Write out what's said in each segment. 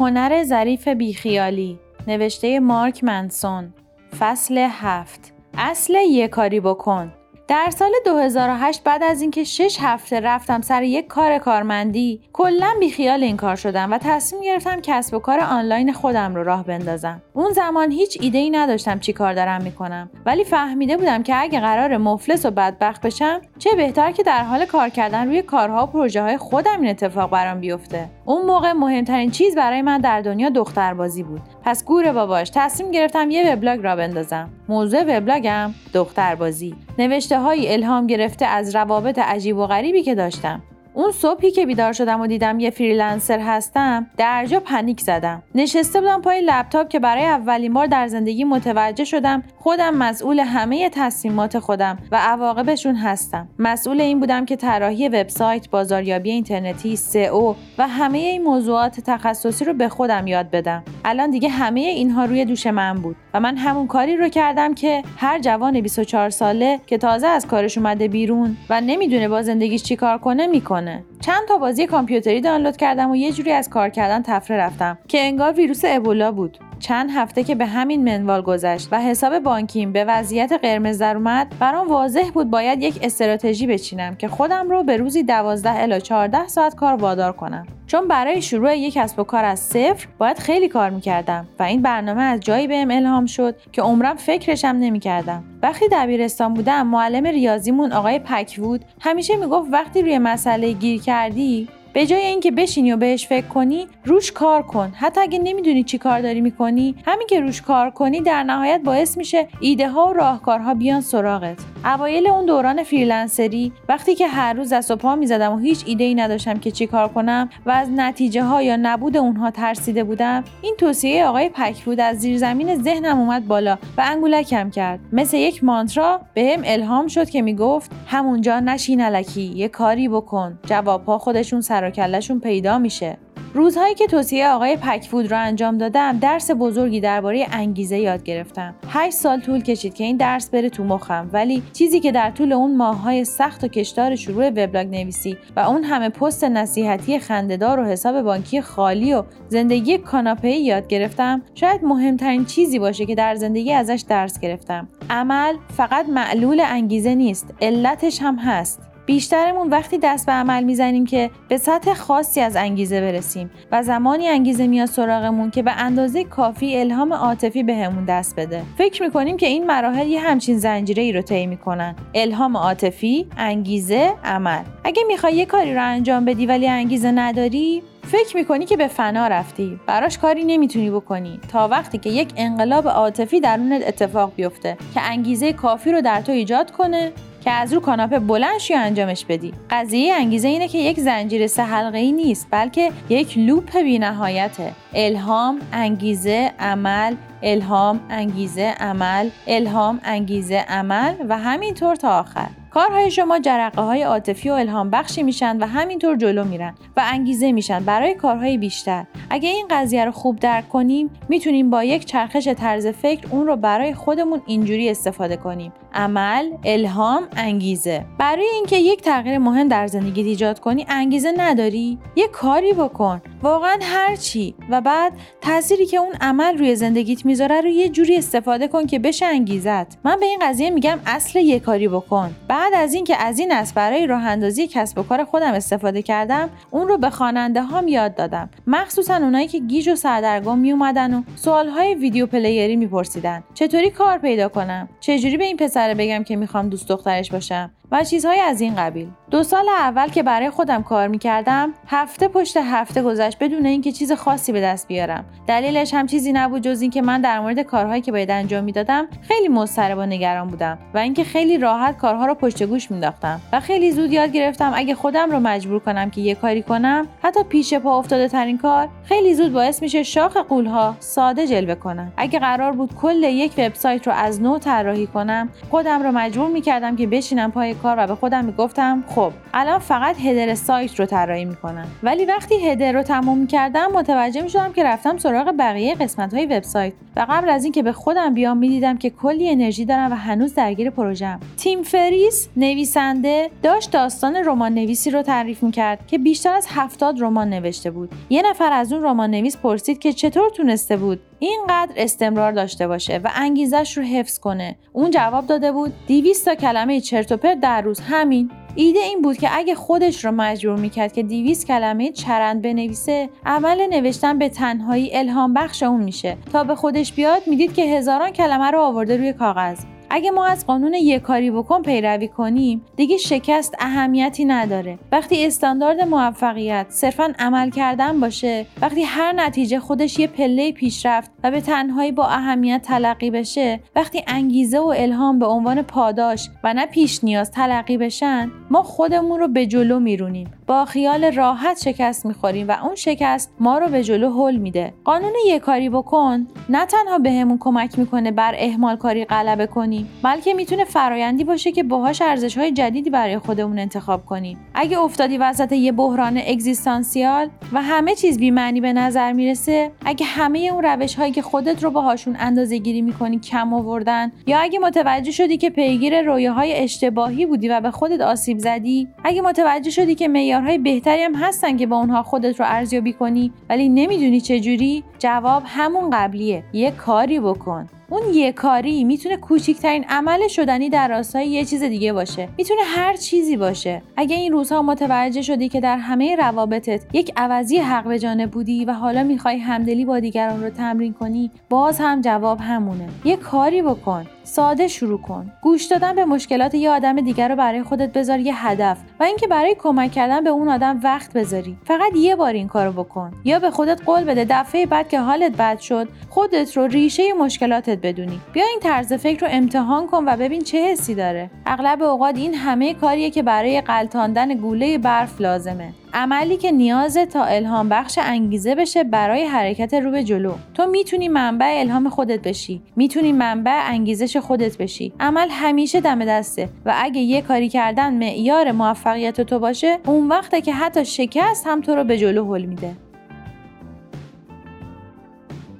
هنر ظریف بیخیالی نوشته مارک منسون فصل هفت. اصل یه کاری بکن. در سال 2008 بعد از اینکه 6 هفته رفتم سر یک کار کارمندی کلا بیخیال این کار شدم و تصمیم گرفتم کسب و کار آنلاین خودم رو راه بندازم. اون زمان هیچ ایده ای نداشتم چی کار دارم می‌کنم ولی فهمیده بودم که اگه قرار مفلس و بدبخت بشم چه بهتر که در حال کار کردن روی کارها و پروژه های خودم این اتفاق برام بیفته. اون موقع مهمترین چیز برای من در دنیا دختربازی بود. پس گور باباش تصمیم گرفتم یه وبلاگ را بندازم. موضوع وبلاگم دختربازی. نوشته های الهام گرفته از روابط عجیب و غریبی که داشتم. اون صبحی که بیدار شدم و دیدم یه freelancer هستم در جا panic زدم. نشسته بودم پای لپتاپ که برای اولین بار در زندگی متوجه شدم خودم مسئول همه تصمیمات خودم و عواقبشون هستم. مسئول این بودم که طراحی وبسایت بازاریابی اینترنتی سئو و همه این موضوعات تخصصی رو به خودم یاد بدم. الان دیگه همه اینها روی دوش من بود و من همون کاری رو کردم که هر جوان 24 ساله که تازه از کارش اومده بیرون و نمی‌دونه با زندگیش چیکار کنه می‌کنه. چند تا بازی کامپیوتری دانلود کردم و یه جوری از کار کردن طفره رفتم که انگار ویروس ابولا بود. چند هفته که به همین منوال گذشت و حساب بانکیم به وضعیت قرمز در اومد برام واضح بود باید یک استراتژی بچینم که خودم رو به روزی 12 الی 14 ساعت کار وادار کنم. چون برای شروع یک کسب و کار از صفر باید خیلی کار می‌کردم و این برنامه از جایی بهم الهام شد که عمرم فکرشم نمی‌کردم. وقتی دبیرستان بودم معلم ریاضیمون آقای پکوود همیشه می‌گفت وقتی روی مسئله گیر کردی به جای اینکه بشینی و بهش فکر کنی روش کار کن. حتی اگه نمی‌دونی چی کار داری می‌کنی همین که روش کار کنی در نهایت باعث میشه ایده ها و راهکارها بیان سراغت. اوایل اون دوران freelancer ی وقتی که هر روز دست و پا می‌زدم و هیچ ایده ای نداشتم که چی کار کنم و از نتیجه ها یا نبود اونها ترسیده بودم این توصیه آقای پکفود از زیر زمین ذهنم اومد بالا و انگولکم کرد. مثل یک مانترا بهم الهام شد که می‌گفت همونجا نشین الکی یه کاری بکن. جوابها خودشون سر و کلشون پیدا میشه. روزهایی که توصیه آقای پکفود را انجام دادم درس بزرگی درباره انگیزه یاد گرفتم. هشت سال طول کشید که این درس بره تو مخم ولی چیزی که در طول اون ماههای سخت و کشدار شروع وبلاگ نویسی و اون همه پست نصیحتی خنده‌دار و حساب بانکی خالی و زندگی کاناپهای یاد گرفتم شاید مهمترین چیزی باشه که در زندگی ازش درس گرفتم. عمل فقط معلول انگیزه نیست علتش هم هست. بیشترمون وقتی دست به عمل می‌زنیم که به سطح خاصی از انگیزه برسیم و زمانی انگیزه میاد سراغمون که به اندازه کافی الهام عاطفی بهمون دست بده. فکر می‌کنیم که این مراحل یه همچین زنجیره ای رو طی می‌کنن. الهام عاطفی انگیزه عمل. اگه می‌خوای یه کاری رو انجام بدی ولی انگیزه نداری فکر می‌کنی که به فنا رفتی. براش کاری نمی‌تونی بکنی. تا وقتی که یک انقلاب عاطفی درونت اتفاق بیفته که انگیزه کافی رو در تو ایجاد کنه که از رو کاناپه بلند شی انجامش بدی. قضیه انگیزه اینه که یک زنجیره سه حلقه ای نیست بلکه یک لوپ بینهایته. الهام انگیزه عمل. الهام انگیزه عمل. الهام انگیزه عمل و همینطور تا آخر. کارهای شما جرقه های عاطفی و الهام بخشی میشن و همینطور جلو میرن و انگیزه میشن برای کارهای بیشتر. اگه این قضیه رو خوب درک کنیم می‌تونیم با یک چرخش طرز فکر اون رو برای خودمون اینجوری استفاده کنیم. عمل الهام انگیزه. برای اینکه یک تغییر مهم در زندگی ایجاد کنی انگیزه نداری. یه کاری بکن. واقعا هر چی. و بعد تأثیری که اون عمل روی زندگیت می‌ذاره رو یه جوری استفاده کن که بشه انگیزت. من به این قضیه میگم اصل یه کاری بکن. بعد از اینکه از این است برای راه اندازی کسب و کار خودم استفاده کردم اون رو به خواننده هام یاد دادم. مخصوصا اونایی که گیج و سردرگم می اومدن و سوال های ویدیو پلیری میپرسیدن. چطوری کار پیدا کنم؟ چجوری به این پسر بگم که می‌خوام دوست دخترش باشم. و چیزهای از این قبیل. دو سال اول که برای خودم کار می‌کردم هفته پشت هفته گذشت بدون اینکه چیز خاصی به دست بیارم. دلیلش هم چیزی نبود جز اینکه من در مورد کارهایی که باید انجام می‌دادم خیلی مضطرب و نگران بودم و اینکه خیلی راحت کارها رو پشت گوش مینداختم و خیلی زود یاد گرفتم اگه خودم رو مجبور کنم که یه کاری کنم حتی پیش پا افتاده ترین کار خیلی زود باعث میشه شاخ قولها ساده جلوه کنم. اگه قرار بود کل یک وبسایت رو از نو طراحی کنم خودم رو مجبور می‌کردم که بشینم پای کار و به خودم می‌گفتم خب الان فقط هدر سایت رو طراحی می‌کنم. ولی وقتی هدر رو تموم کردم متوجه می‌شدم که رفتم سراغ بقیه قسمت های وبسایت. و قبل از اینکه به خودم بیام می‌دیدم که کلی انرژی دارم و هنوز درگیر پروژم تیم فریس نویسنده داشت داستان رمان نویسی رو تعریف می‌کرد که بیشتر از هفتاد رمان نوشته بود. یه نفر از اون رمان نویس پرسید که چطور تونسته بود؟ اینقدر استمرار داشته باشه و انگیزش رو حفظ کنه. اون جواب داده بود 200 تا کلمه چرت و در روز. همین. ایده این بود که اگه خودش رو مجبور می‌کرد که 200 کلمه چرند بنویسه عمل نوشتن به تنهایی الهام بخش اون میشه. تا به خودش بیاد می‌دید که هزاران کلمه رو آورده روی کاغذ. اگه ما از قانون یک کاری بکن پیروی کنیم دیگه شکست اهمیتی نداره. وقتی استاندارد موفقیت صرفا عمل کردن باشه وقتی هر نتیجه خودش یه پله پیشرفت و به تنهایی با اهمیت تلقی بشه وقتی انگیزه و الهام به عنوان پاداش و نه پیش نیاز تلقی بشن ما خودمون رو به جلو میرونیم. با خیال راحت شکست می‌خوریم و اون شکست ما رو به جلو هل میده. قانون یک کاری بکن نه تنها بهمون کمک می‌کنه بر اهمال کاری غلبه کنیم بلکه می‌تونه فرایندی باشه که باهاش ارزش های جدیدی برای خودمون انتخاب کنیم. اگه افتادی وسط یه بحران اگزیستانسیال و همه چیز بی‌معنی به نظر می‌رسه اگه همه اون روش هایی که خودت رو باهاشون اندازه گیری می‌کنی کم آوردن یا اگه متوجه شدی که پیگیر رویاهای اشتباهی بودی و به خودت آسیب زدی اگه متوجه شدی که معیارهای بهتری هم هستن که با اونها خودت رو ارزیابی کنی ولی نمی‌دونی چجوری جواب همون قبلیه. یه کاری بکن. اون یه کاری می‌تونه کوچکترین عمل شدنی در راستای یه چیز دیگه باشه. می‌تونه هر چیزی باشه. اگه این روزها متوجه شدی که در همه روابطت یک عوضی حق به جانب بودی و حالا می‌خوای همدلی با دیگران رو تمرین کنی باز هم جواب همونه. یه کاری بکن. ساده شروع کن. گوش دادن به مشکلات یه آدم دیگر رو برای خودت بذار یه هدف و اینکه برای کمک کردن به اون آدم وقت بذاری. فقط یه بار این کارو بکن. یا به خودت قول بده دفعه بعد که حالت بد شد خودت رو ریشه مشکلاتت بدونی. بیا این طرز فکر رو امتحان کن و ببین چه حسی داره. اغلب اوقات این همه کاریه که برای قلتاندن گوله برف لازمه. عملی که نیازه تا الهام بخش انگیزه بشه برای حرکت رو به جلو. تو می‌تونی منبع الهام خودت بشی. می‌تونی منبع انگیزش خودت بشی. عمل همیشه دم دسته و اگه یه کاری کردن معیار موفقیت تو باشه اون وقته که حتی شکست هم تو رو به جلو هل میده.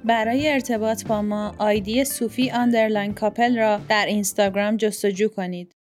برای ارتباط با ما آیدی صوفی underline couple را در اینستاگرام جستجو کنید.